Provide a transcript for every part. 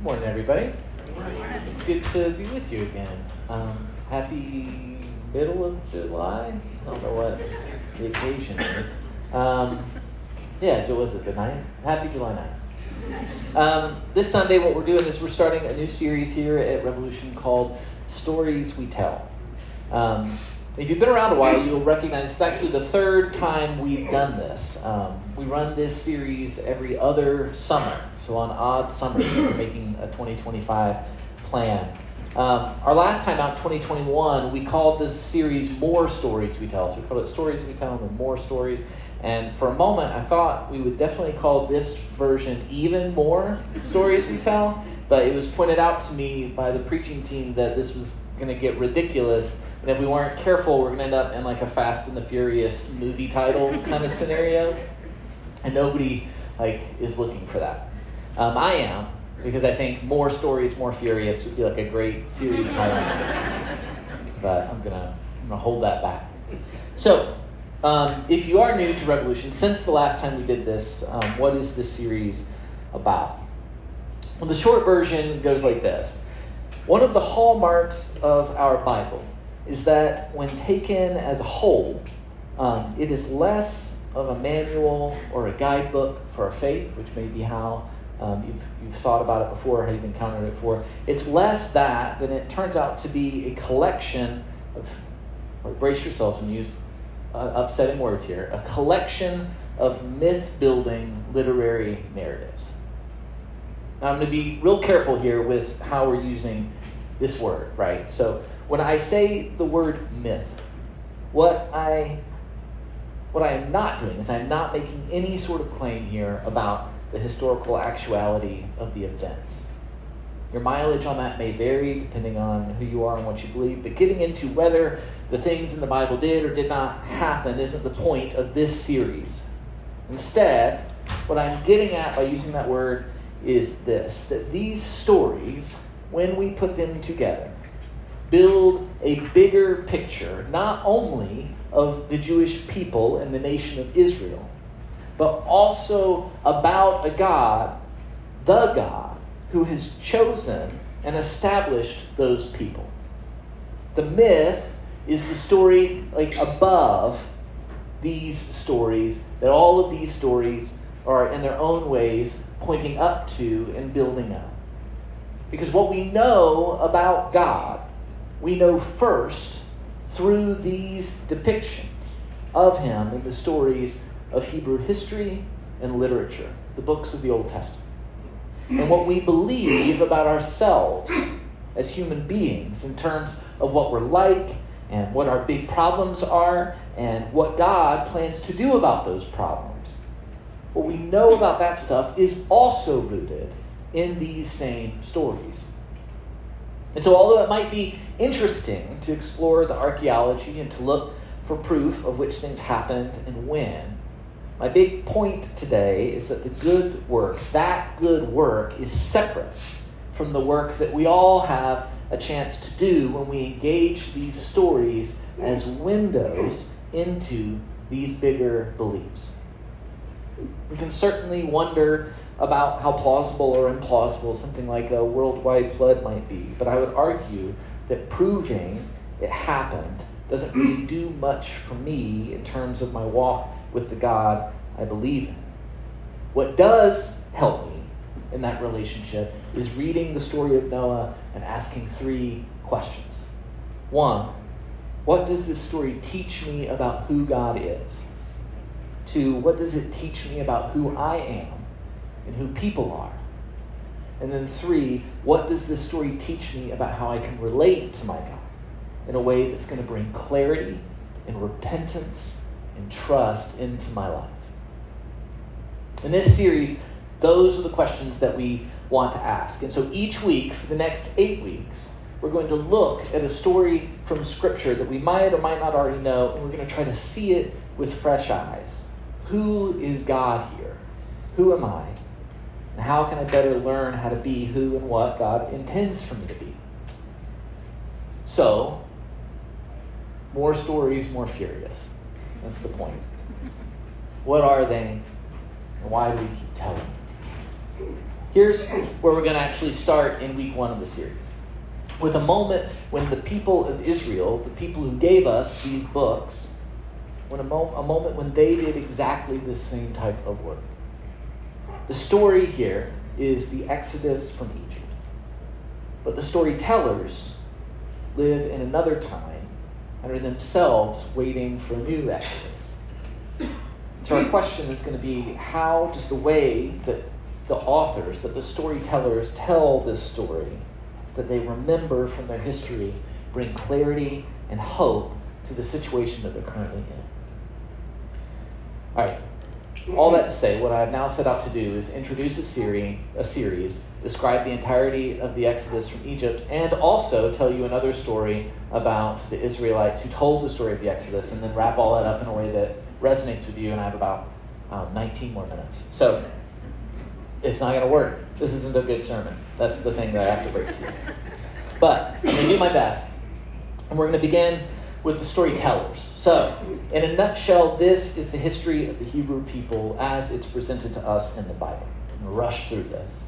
Morning, everybody. It's good to be with you again. Um, happy middle of July. I don't know what the occasion is. Um, yeah, was it the 9th? Happy July 9th. Um, this Sunday, what we're doing is we're starting a new series here at Revolution called Stories We Tell. Um, if you've been around a while, you'll recognize it's actually the third time we've done this. Um, we run this series every other summer. So on odd summers, we're making a 2025 plan. Um, our last time out, 2021, we called this series More Stories We Tell. So we called it Stories We Tell and More Stories. And for a moment, I thought we would definitely call this version Even More Stories We Tell. But it was pointed out to me by the preaching team that this was going to get ridiculous and if we weren't careful, we're going to end up in like a Fast and the Furious movie title kind of scenario. And nobody like is looking for that. Um, I am because I think more stories, more furious would be like a great series title. but I'm gonna I'm gonna hold that back. So, um, if you are new to Revolution, since the last time we did this, um, what is this series about? Well, the short version goes like this. One of the hallmarks of our Bible is that when taken as a whole, um, it is less of a manual or a guidebook for our faith, which may be how um, you've, you've thought about it before, how you've encountered it before. It's less that than it turns out to be a collection of, or brace yourselves and use uh, upsetting words here, a collection of myth building literary narratives. Now, I'm going to be real careful here with how we're using this word, right? So, when I say the word myth, what I what I am not doing is I'm not making any sort of claim here about the historical actuality of the events. Your mileage on that may vary depending on who you are and what you believe, but getting into whether the things in the Bible did or did not happen isn't the point of this series. Instead, what I'm getting at by using that word is this that these stories, when we put them together, build a bigger picture, not only of the Jewish people and the nation of Israel, but also about a God, the God, who has chosen and established those people. The myth is the story like above these stories, that all of these stories are in their own ways pointing up to and building up. Because what we know about God we know first through these depictions of him in the stories of Hebrew history and literature, the books of the Old Testament. And what we believe about ourselves as human beings in terms of what we're like and what our big problems are and what God plans to do about those problems. What we know about that stuff is also rooted in these same stories. And so, although it might be interesting to explore the archaeology and to look for proof of which things happened and when, my big point today is that the good work, that good work, is separate from the work that we all have a chance to do when we engage these stories as windows into these bigger beliefs. We can certainly wonder about how plausible or implausible something like a worldwide flood might be. But I would argue that proving it happened doesn't really do much for me in terms of my walk with the God I believe in. What does help me in that relationship is reading the story of Noah and asking three questions. One, what does this story teach me about who God is? Two, what does it teach me about who I am? And who people are? And then three, what does this story teach me about how I can relate to my God in a way that's going to bring clarity and repentance and trust into my life? In this series, those are the questions that we want to ask. And so each week, for the next eight weeks, we're going to look at a story from Scripture that we might or might not already know, and we're going to try to see it with fresh eyes. Who is God here? Who am I? And how can I better learn how to be who and what God intends for me to be? So, more stories, more furious. That's the point. What are they, and why do we keep telling? Them? Here's where we're going to actually start in week one of the series with a moment when the people of Israel, the people who gave us these books, when a, mo- a moment when they did exactly the same type of work. The story here is the Exodus from Egypt. But the storytellers live in another time and are themselves waiting for a new Exodus. So our question is going to be how does the way that the authors, that the storytellers tell this story, that they remember from their history, bring clarity and hope to the situation that they're currently in? All right. All that to say, what I have now set out to do is introduce a series, a series, describe the entirety of the Exodus from Egypt, and also tell you another story about the Israelites who told the story of the Exodus, and then wrap all that up in a way that resonates with you. And I have about um, 19 more minutes. So it's not going to work. This isn't a good sermon. That's the thing that I have to break to you. But I'm going to do my best. And we're going to begin with the storytellers. So, in a nutshell, this is the history of the Hebrew people as it's presented to us in the Bible. I'm rush through this.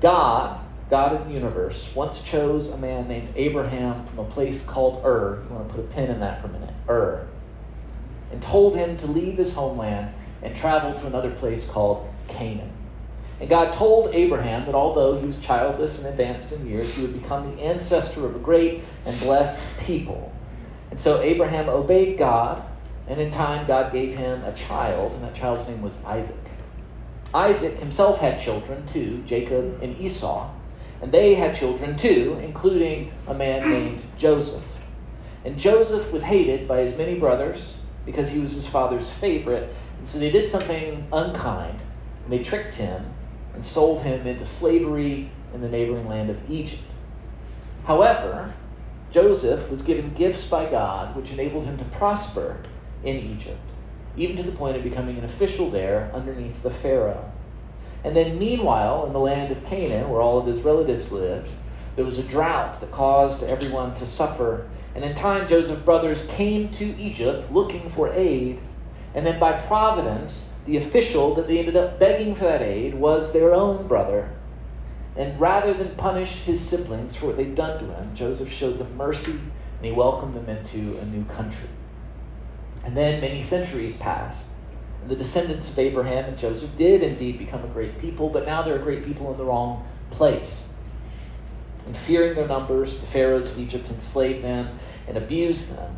God, God of the universe, once chose a man named Abraham from a place called Ur. You want to put a pin in that for a minute. Ur. And told him to leave his homeland and travel to another place called Canaan. And God told Abraham that although he was childless and advanced in years, he would become the ancestor of a great and blessed people. And so Abraham obeyed God, and in time, God gave him a child, and that child's name was Isaac. Isaac himself had children too, Jacob and Esau, and they had children too, including a man named Joseph. And Joseph was hated by his many brothers because he was his father's favorite, and so they did something unkind, and they tricked him and sold him into slavery in the neighboring land of Egypt. However, Joseph was given gifts by God which enabled him to prosper in Egypt, even to the point of becoming an official there underneath the Pharaoh. And then, meanwhile, in the land of Canaan, where all of his relatives lived, there was a drought that caused everyone to suffer. And in time, Joseph's brothers came to Egypt looking for aid. And then, by providence, the official that they ended up begging for that aid was their own brother, and rather than punish his siblings for what they'd done to him, Joseph showed them mercy and he welcomed them into a new country. And then many centuries passed. And the descendants of Abraham and Joseph did indeed become a great people, but now they're a great people in the wrong place. And fearing their numbers, the pharaohs of Egypt enslaved them and abused them.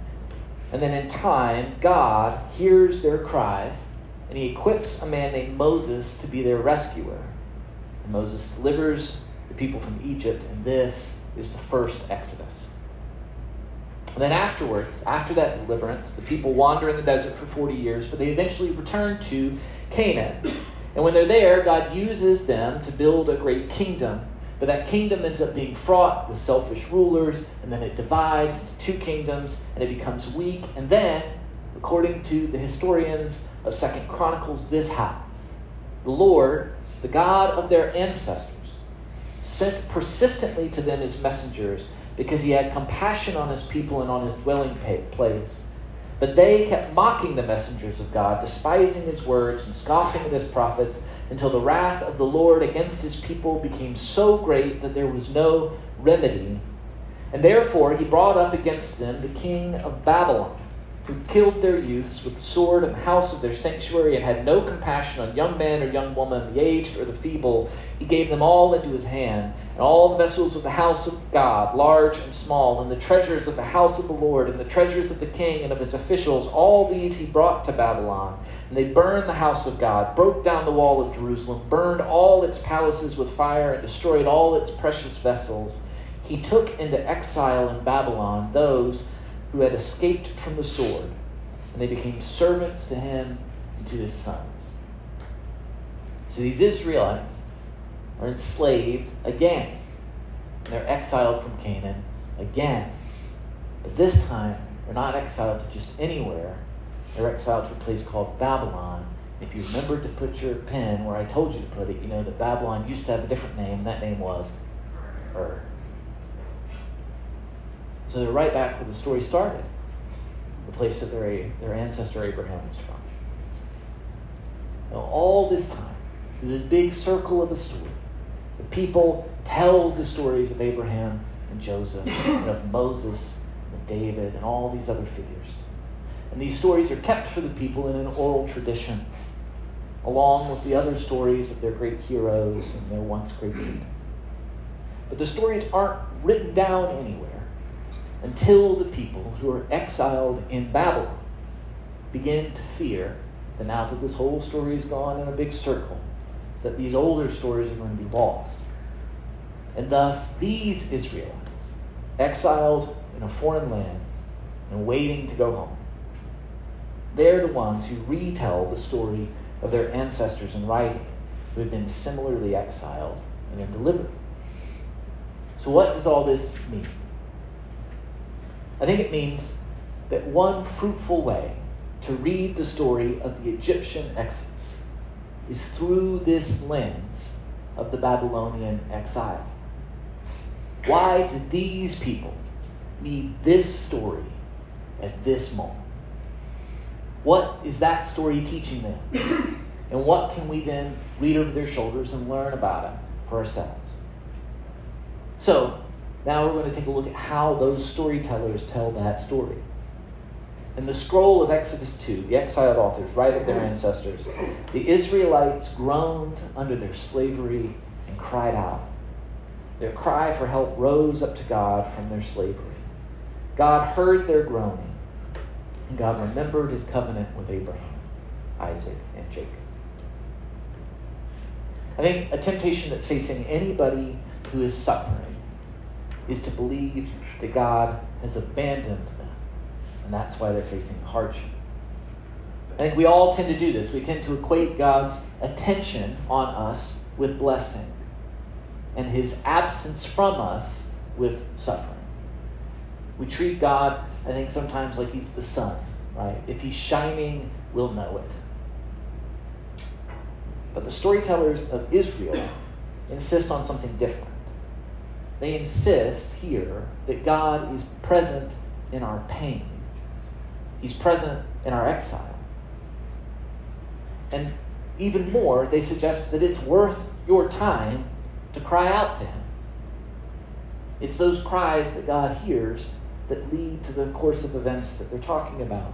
And then in time, God hears their cries and he equips a man named Moses to be their rescuer. Moses delivers the people from Egypt, and this is the first Exodus. And then afterwards, after that deliverance, the people wander in the desert for 40 years, but they eventually return to Canaan. And when they're there, God uses them to build a great kingdom. But that kingdom ends up being fraught with selfish rulers, and then it divides into two kingdoms, and it becomes weak. And then, according to the historians of Second Chronicles, this happens. The Lord the God of their ancestors, sent persistently to them his messengers because he had compassion on his people and on his dwelling place. But they kept mocking the messengers of God, despising his words and scoffing at his prophets, until the wrath of the Lord against his people became so great that there was no remedy. And therefore he brought up against them the king of Babylon who killed their youths with the sword in the house of their sanctuary and had no compassion on young man or young woman, the aged or the feeble. He gave them all into his hand, and all the vessels of the house of God, large and small, and the treasures of the house of the Lord, and the treasures of the king and of his officials, all these he brought to Babylon. And they burned the house of God, broke down the wall of Jerusalem, burned all its palaces with fire, and destroyed all its precious vessels. He took into exile in Babylon those who had escaped from the sword, and they became servants to him and to his sons. So these Israelites are enslaved again. They're exiled from Canaan again. But this time, they're not exiled to just anywhere. They're exiled to a place called Babylon. If you remember to put your pen where I told you to put it, you know that Babylon used to have a different name, and that name was Ur. So they're right back where the story started, the place that their, their ancestor Abraham was from. Now, all this time, this big circle of a story, The people tell the stories of Abraham and Joseph and of Moses and David and all these other figures. And these stories are kept for the people in an oral tradition, along with the other stories of their great heroes and their once great people. But the stories aren't written down anywhere until the people who are exiled in Babylon begin to fear that now that this whole story is gone in a big circle, that these older stories are going to be lost. And thus, these Israelites, exiled in a foreign land and waiting to go home, they're the ones who retell the story of their ancestors in writing who had been similarly exiled and then delivered. So, what does all this mean? I think it means that one fruitful way to read the story of the Egyptian exodus is through this lens of the Babylonian exile. Why did these people need this story at this moment? What is that story teaching them? And what can we then read over their shoulders and learn about it for ourselves? So, now we're going to take a look at how those storytellers tell that story. In the scroll of Exodus 2, the exiled authors write of their ancestors the Israelites groaned under their slavery and cried out. Their cry for help rose up to God from their slavery. God heard their groaning, and God remembered his covenant with Abraham, Isaac, and Jacob. I think a temptation that's facing anybody who is suffering is to believe that God has abandoned them, and that's why they're facing hardship. I think we all tend to do this. We tend to equate God's attention on us with blessing and his absence from us with suffering. We treat God, I think, sometimes like he's the sun, right? If he's shining, we'll know it. But the storytellers of Israel insist on something different. They insist here that God is present in our pain, He's present in our exile. And even more, they suggest that it's worth your time to cry out to Him. It's those cries that God hears that lead to the course of events that they're talking about.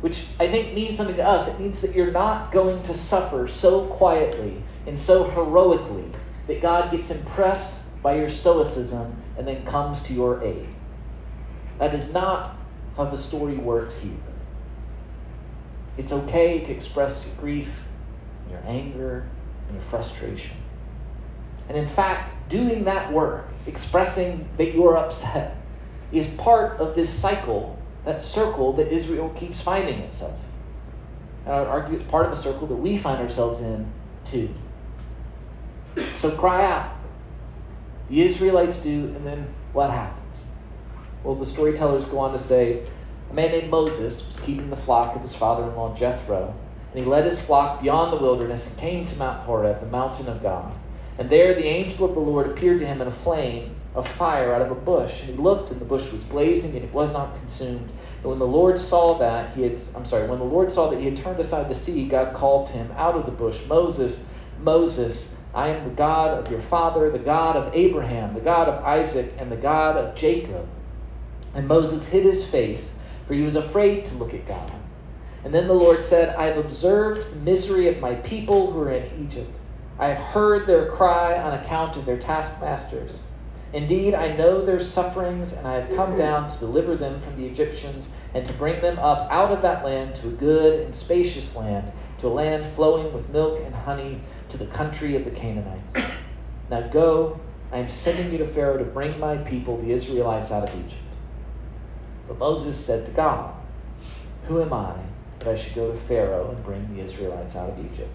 Which I think means something to us. It means that you're not going to suffer so quietly and so heroically that God gets impressed by your stoicism and then comes to your aid. That is not how the story works here. It's okay to express your grief, your anger, and your frustration. And in fact, doing that work, expressing that you're upset, is part of this cycle, that circle that Israel keeps finding itself. And I would argue it's part of a circle that we find ourselves in too. So cry out. The Israelites do, and then what happens? Well, the storytellers go on to say a man named Moses was keeping the flock of his father in law Jethro, and he led his flock beyond the wilderness and came to Mount Horeb, the mountain of God. And there the angel of the Lord appeared to him in a flame of fire out of a bush. And he looked, and the bush was blazing, and it was not consumed. And when the Lord saw that he had, I'm sorry, when the Lord saw that he had turned aside to see, God called to him out of the bush, Moses, Moses, I am the God of your father, the God of Abraham, the God of Isaac, and the God of Jacob. And Moses hid his face, for he was afraid to look at God. And then the Lord said, I have observed the misery of my people who are in Egypt. I have heard their cry on account of their taskmasters. Indeed, I know their sufferings, and I have come down to deliver them from the Egyptians and to bring them up out of that land to a good and spacious land, to a land flowing with milk and honey, to the country of the Canaanites. Now go, I am sending you to Pharaoh to bring my people, the Israelites, out of Egypt. But Moses said to God, Who am I that I should go to Pharaoh and bring the Israelites out of Egypt?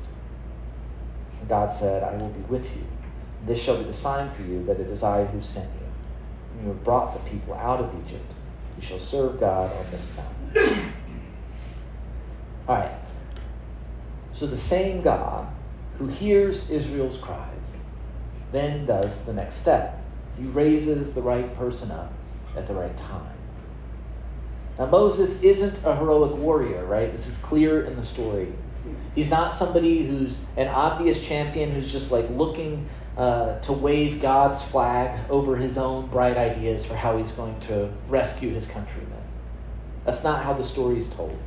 And God said, I will be with you. This shall be the sign for you that it is I who sent you. When you have brought the people out of Egypt, you shall serve God on this mountain. All right. So the same God who hears Israel's cries then does the next step. He raises the right person up at the right time. Now, Moses isn't a heroic warrior, right? This is clear in the story. He's not somebody who's an obvious champion who's just like looking uh, to wave God's flag over his own bright ideas for how he's going to rescue his countrymen. That's not how the story is told.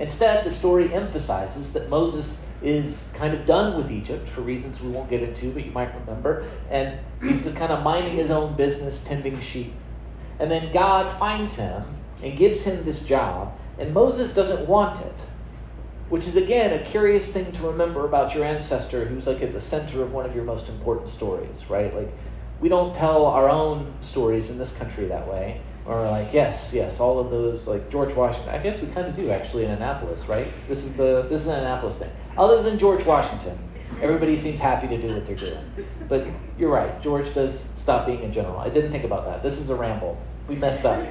Instead, the story emphasizes that Moses is kind of done with Egypt for reasons we won't get into, but you might remember. And he's just kind of minding his own business, tending sheep. And then God finds him and gives him this job, and Moses doesn't want it. Which is, again, a curious thing to remember about your ancestor who's like at the center of one of your most important stories, right? Like, we don't tell our own stories in this country that way. Or like, yes, yes, all of those, like George Washington. I guess we kind of do actually in Annapolis, right? This is the this is an Annapolis thing. Other than George Washington, everybody seems happy to do what they're doing. But you're right, George does stop being a general. I didn't think about that. This is a ramble. We messed up.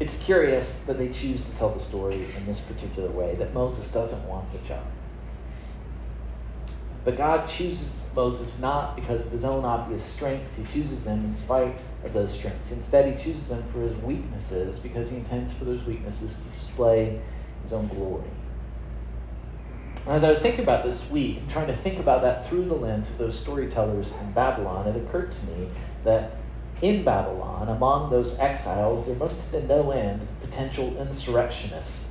it's curious that they choose to tell the story in this particular way, that Moses doesn't want the job. But God chooses Moses not because of his own obvious strengths. He chooses him in spite of those strengths. Instead, he chooses him for his weaknesses because he intends for those weaknesses to display his own glory. As I was thinking about this week trying to think about that through the lens of those storytellers in Babylon, it occurred to me that in Babylon, among those exiles, there must have been no end of potential insurrectionists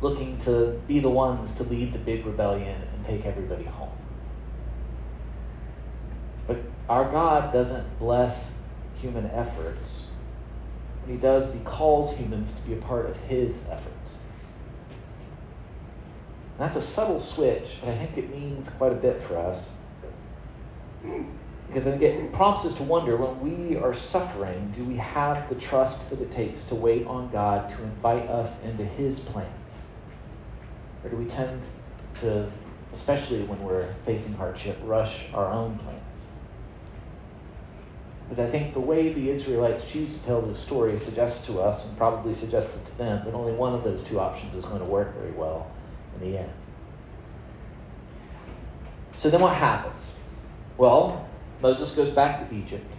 looking to be the ones to lead the big rebellion and take everybody home. But our God doesn't bless human efforts. What he does, he calls humans to be a part of his efforts. that's a subtle switch, but I think it means quite a bit for us. Because it prompts us to wonder when we are suffering, do we have the trust that it takes to wait on God to invite us into his plans? Or do we tend to, especially when we're facing hardship, rush our own plans? Because I think the way the Israelites choose to tell the story suggests to us, and probably suggested to them, that only one of those two options is going to work very well in the end. So then what happens? Well, Moses goes back to Egypt,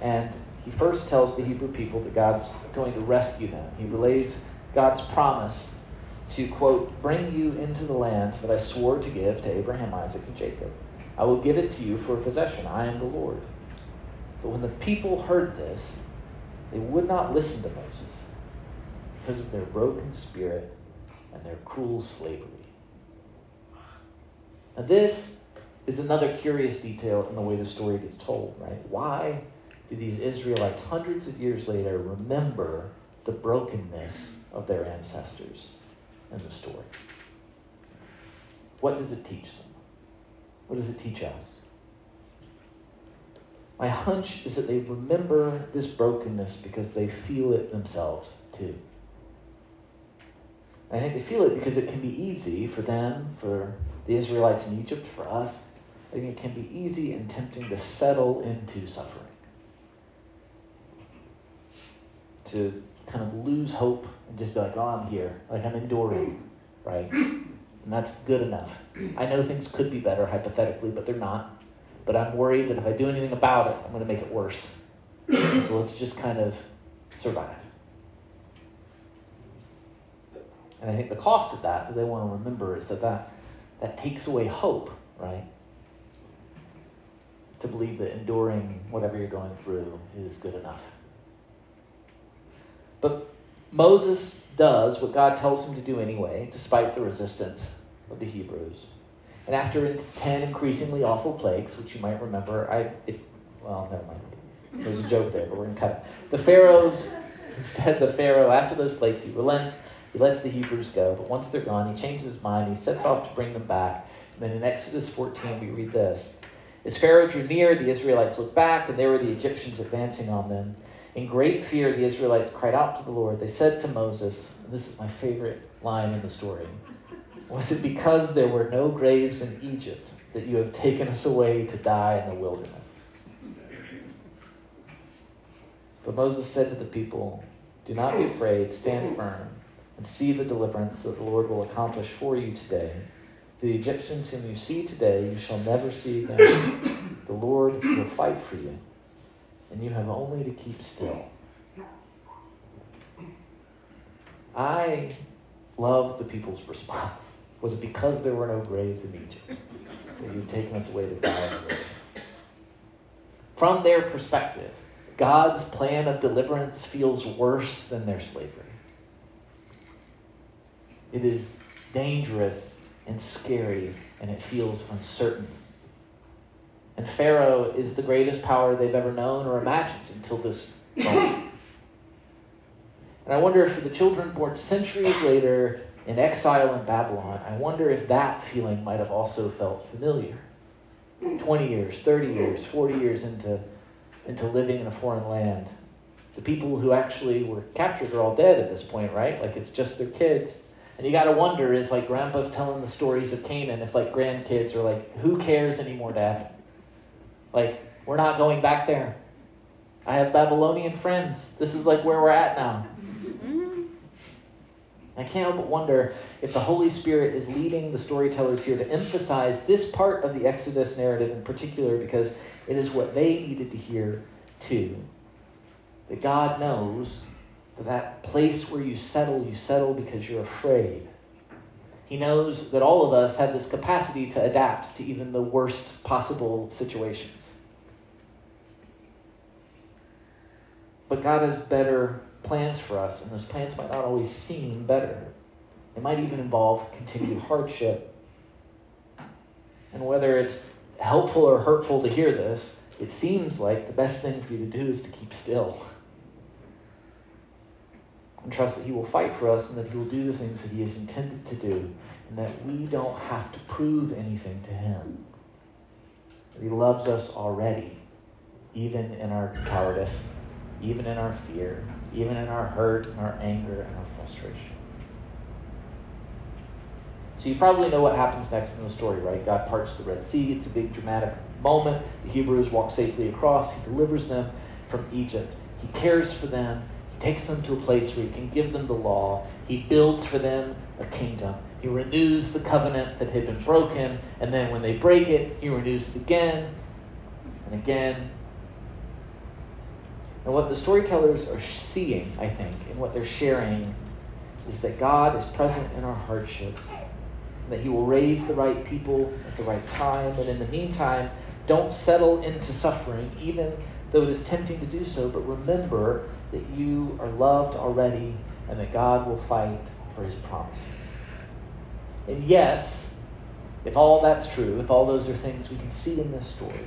and he first tells the Hebrew people that God's going to rescue them. He relays God's promise to, quote, bring you into the land that I swore to give to Abraham, Isaac, and Jacob. I will give it to you for a possession. I am the Lord. But when the people heard this, they would not listen to Moses because of their broken spirit and their cruel slavery. Now, this is another curious detail in the way the story gets told, right? Why do these Israelites, hundreds of years later, remember the brokenness of their ancestors in the story? What does it teach them? What does it teach us? My hunch is that they remember this brokenness because they feel it themselves too. I think they feel it because it can be easy for them, for the Israelites in Egypt, for us. I think it can be easy and tempting to settle into suffering. To kind of lose hope and just be like, oh, I'm here. Like I'm enduring, right? And that's good enough. I know things could be better hypothetically, but they're not but I'm worried that if I do anything about it, I'm going to make it worse. so let's just kind of survive. And I think the cost of that that they want to remember is that that, that takes away hope, right? To believe that enduring whatever you're going through is good enough. But Moses does what God tells him to do anyway, despite the resistance of the Hebrews. And after ten increasingly awful plagues, which you might remember, I if well, never mind. There's a joke there, but we're gonna cut it. The Pharaoh's instead the Pharaoh, after those plagues, he relents, he lets the Hebrews go, but once they're gone, he changes his mind, he sets off to bring them back. And then in Exodus 14, we read this. As Pharaoh drew near, the Israelites looked back, and there were the Egyptians advancing on them. In great fear, the Israelites cried out to the Lord. They said to Moses, and this is my favorite line in the story was it because there were no graves in Egypt that you have taken us away to die in the wilderness? But Moses said to the people, Do not be afraid, stand firm, and see the deliverance that the Lord will accomplish for you today. The Egyptians whom you see today, you shall never see again. The Lord will fight for you, and you have only to keep still. I love the people's response. Was it because there were no graves in Egypt that you've taken us away to die the? From their perspective, God's plan of deliverance feels worse than their slavery. It is dangerous and scary, and it feels uncertain. And Pharaoh is the greatest power they've ever known or imagined until this moment. And I wonder if for the children born centuries later in exile in Babylon, I wonder if that feeling might have also felt familiar. 20 years, 30 years, 40 years into, into living in a foreign land. The people who actually were captured are all dead at this point, right? Like it's just their kids. And you got to wonder is like grandpa's telling the stories of Canaan, if like grandkids are like, who cares anymore, dad? Like, we're not going back there. I have Babylonian friends. This is like where we're at now. I can't help but wonder if the Holy Spirit is leading the storytellers here to emphasize this part of the Exodus narrative in particular because it is what they needed to hear too. That God knows that that place where you settle, you settle because you're afraid. He knows that all of us have this capacity to adapt to even the worst possible situations. But God has better plans for us, and those plans might not always seem better. It might even involve continued hardship. And whether it's helpful or hurtful to hear this, it seems like the best thing for you to do is to keep still. And trust that He will fight for us and that He will do the things that He has intended to do, and that we don't have to prove anything to Him. He loves us already, even in our cowardice, even in our fear, even in our hurt and our anger and our frustration. So you probably know what happens next in the story, right? God parts the Red Sea. It's a big dramatic moment. The Hebrews walk safely across. He delivers them from Egypt. He cares for them. He takes them to a place where he can give them the law. He builds for them a kingdom. He renews the covenant that had been broken, and then when they break it, he renews it again and again and what the storytellers are seeing, I think, and what they're sharing is that God is present in our hardships, that He will raise the right people at the right time. And in the meantime, don't settle into suffering, even though it is tempting to do so, but remember that you are loved already and that God will fight for His promises. And yes, if all that's true, if all those are things we can see in this story,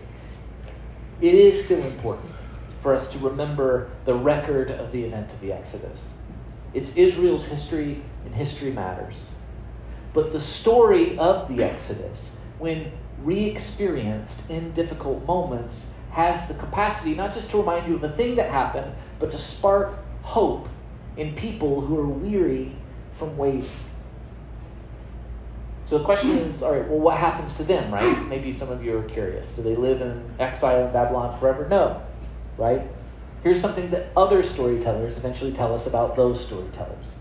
it is still important for us to remember the record of the event of the Exodus. It's Israel's history, and history matters. But the story of the Exodus, when re experienced in difficult moments, has the capacity not just to remind you of the thing that happened, but to spark hope in people who are weary from waiting. So the question is, all right, well, what happens to them, right? Maybe some of you are curious. Do they live in exile in Babylon forever? No right? Here's something that other storytellers eventually tell us about those storytellers.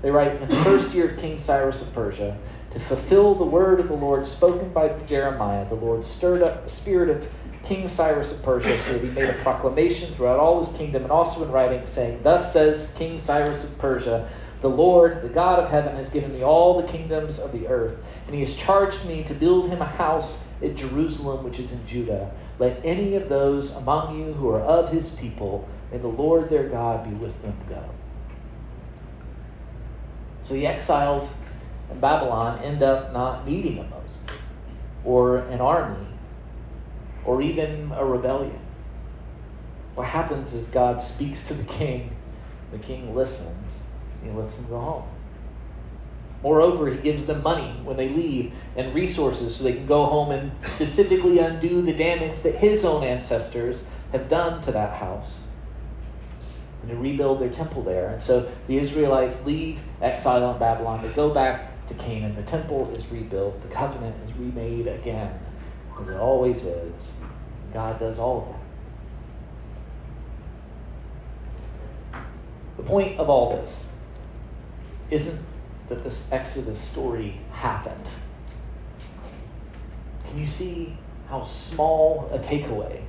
They write In the first year of King Cyrus of Persia, to fulfill the word of the Lord spoken by Jeremiah, the Lord stirred up the spirit of King Cyrus of Persia so that he made a proclamation throughout all his kingdom and also in writing, saying, Thus says King Cyrus of Persia, the Lord, the God of heaven, has given me all the kingdoms of the earth, and he has charged me to build him a house at Jerusalem, which is in Judah. Let any of those among you who are of his people, may the Lord their God be with them, go. So the exiles in Babylon end up not needing a Moses or an army or even a rebellion. What happens is God speaks to the king, the king listens, and he lets them go home. Moreover, he gives them money when they leave and resources so they can go home and specifically undo the damage that his own ancestors have done to that house and to rebuild their temple there. And so the Israelites leave exile in Babylon. They go back to Canaan. The temple is rebuilt. The covenant is remade again, as it always is. God does all of that. The point of all this isn't that this Exodus story happened. Can you see how small a takeaway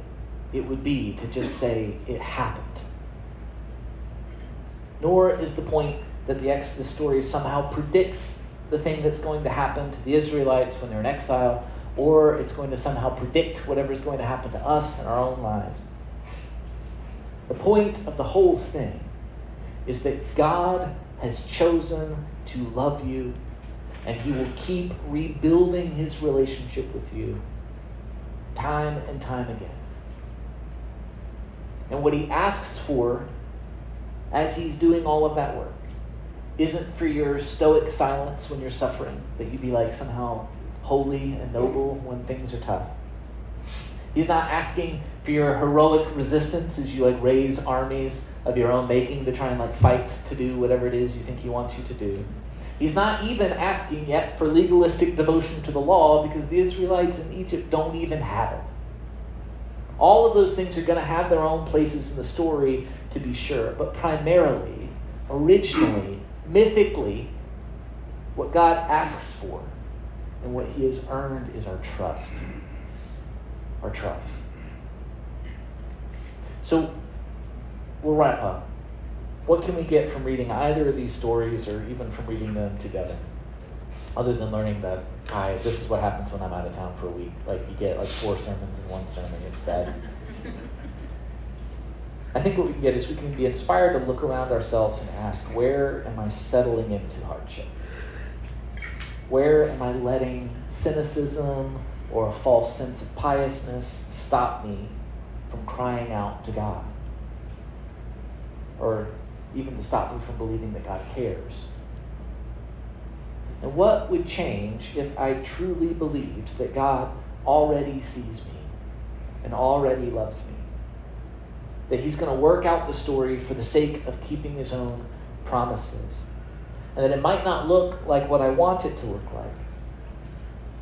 it would be to just say it happened? Nor is the point that the Exodus story somehow predicts the thing that's going to happen to the Israelites when they're in exile, or it's going to somehow predict whatever is going to happen to us in our own lives. The point of the whole thing is that God has chosen to love you, and He will keep rebuilding His relationship with you time and time again. And what He asks for as He's doing all of that work isn't for your stoic silence when you're suffering, that you be like somehow holy and noble when things are tough. He's not asking for your heroic resistance as you like raise armies of your own making to try and like fight to do whatever it is you think he wants you to do. He's not even asking yet for legalistic devotion to the law because the Israelites in Egypt don't even have it. All of those things are going to have their own places in the story, to be sure, but primarily, originally, mythically, what God asks for and what He has earned is our trust. Our trust. So, we'll wrap up. What can we get from reading either of these stories or even from reading them together? Other than learning that I this is what happens when I'm out of town for a week. Like you get like four sermons in one sermon. It's bad. I think what we can get is we can be inspired to look around ourselves and ask, where am I settling into hardship? Where am I letting cynicism or a false sense of piousness stop me from crying out to God? Or even to stop me from believing that God cares? And what would change if I truly believed that God already sees me and already loves me? That He's going to work out the story for the sake of keeping His own promises? And that it might not look like what I want it to look like,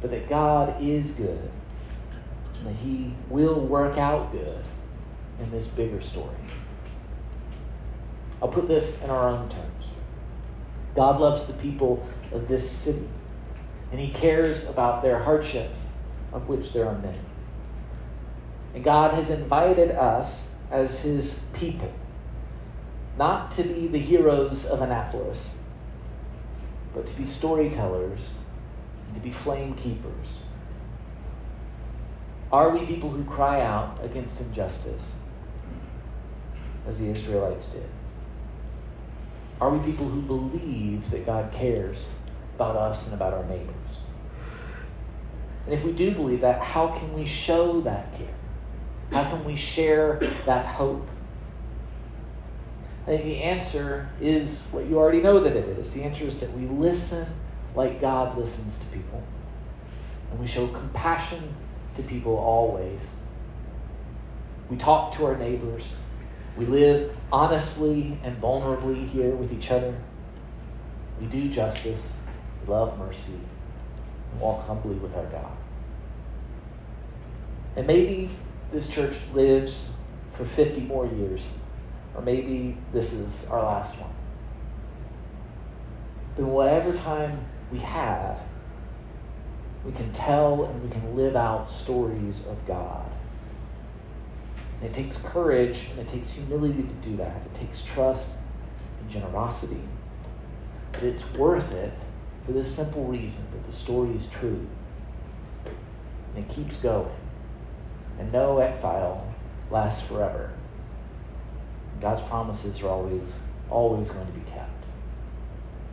but that God is good and that He will work out good in this bigger story. I'll put this in our own terms. God loves the people of this city, and He cares about their hardships, of which there are many. And God has invited us as His people not to be the heroes of Annapolis, but to be storytellers and to be flame keepers. Are we people who cry out against injustice as the Israelites did? Are we people who believe that God cares about us and about our neighbors? And if we do believe that, how can we show that care? How can we share that hope? I think the answer is what you already know that it is. The answer is that we listen like God listens to people. And we show compassion to people always. We talk to our neighbors we live honestly and vulnerably here with each other. We do justice, we love mercy, and walk humbly with our God. And maybe this church lives for 50 more years, or maybe this is our last one. But whatever time we have, we can tell and we can live out stories of God and it takes courage and it takes humility to do that. It takes trust and generosity. But it's worth it for this simple reason that the story is true. And it keeps going. And no exile lasts forever. God's promises are always, always going to be kept.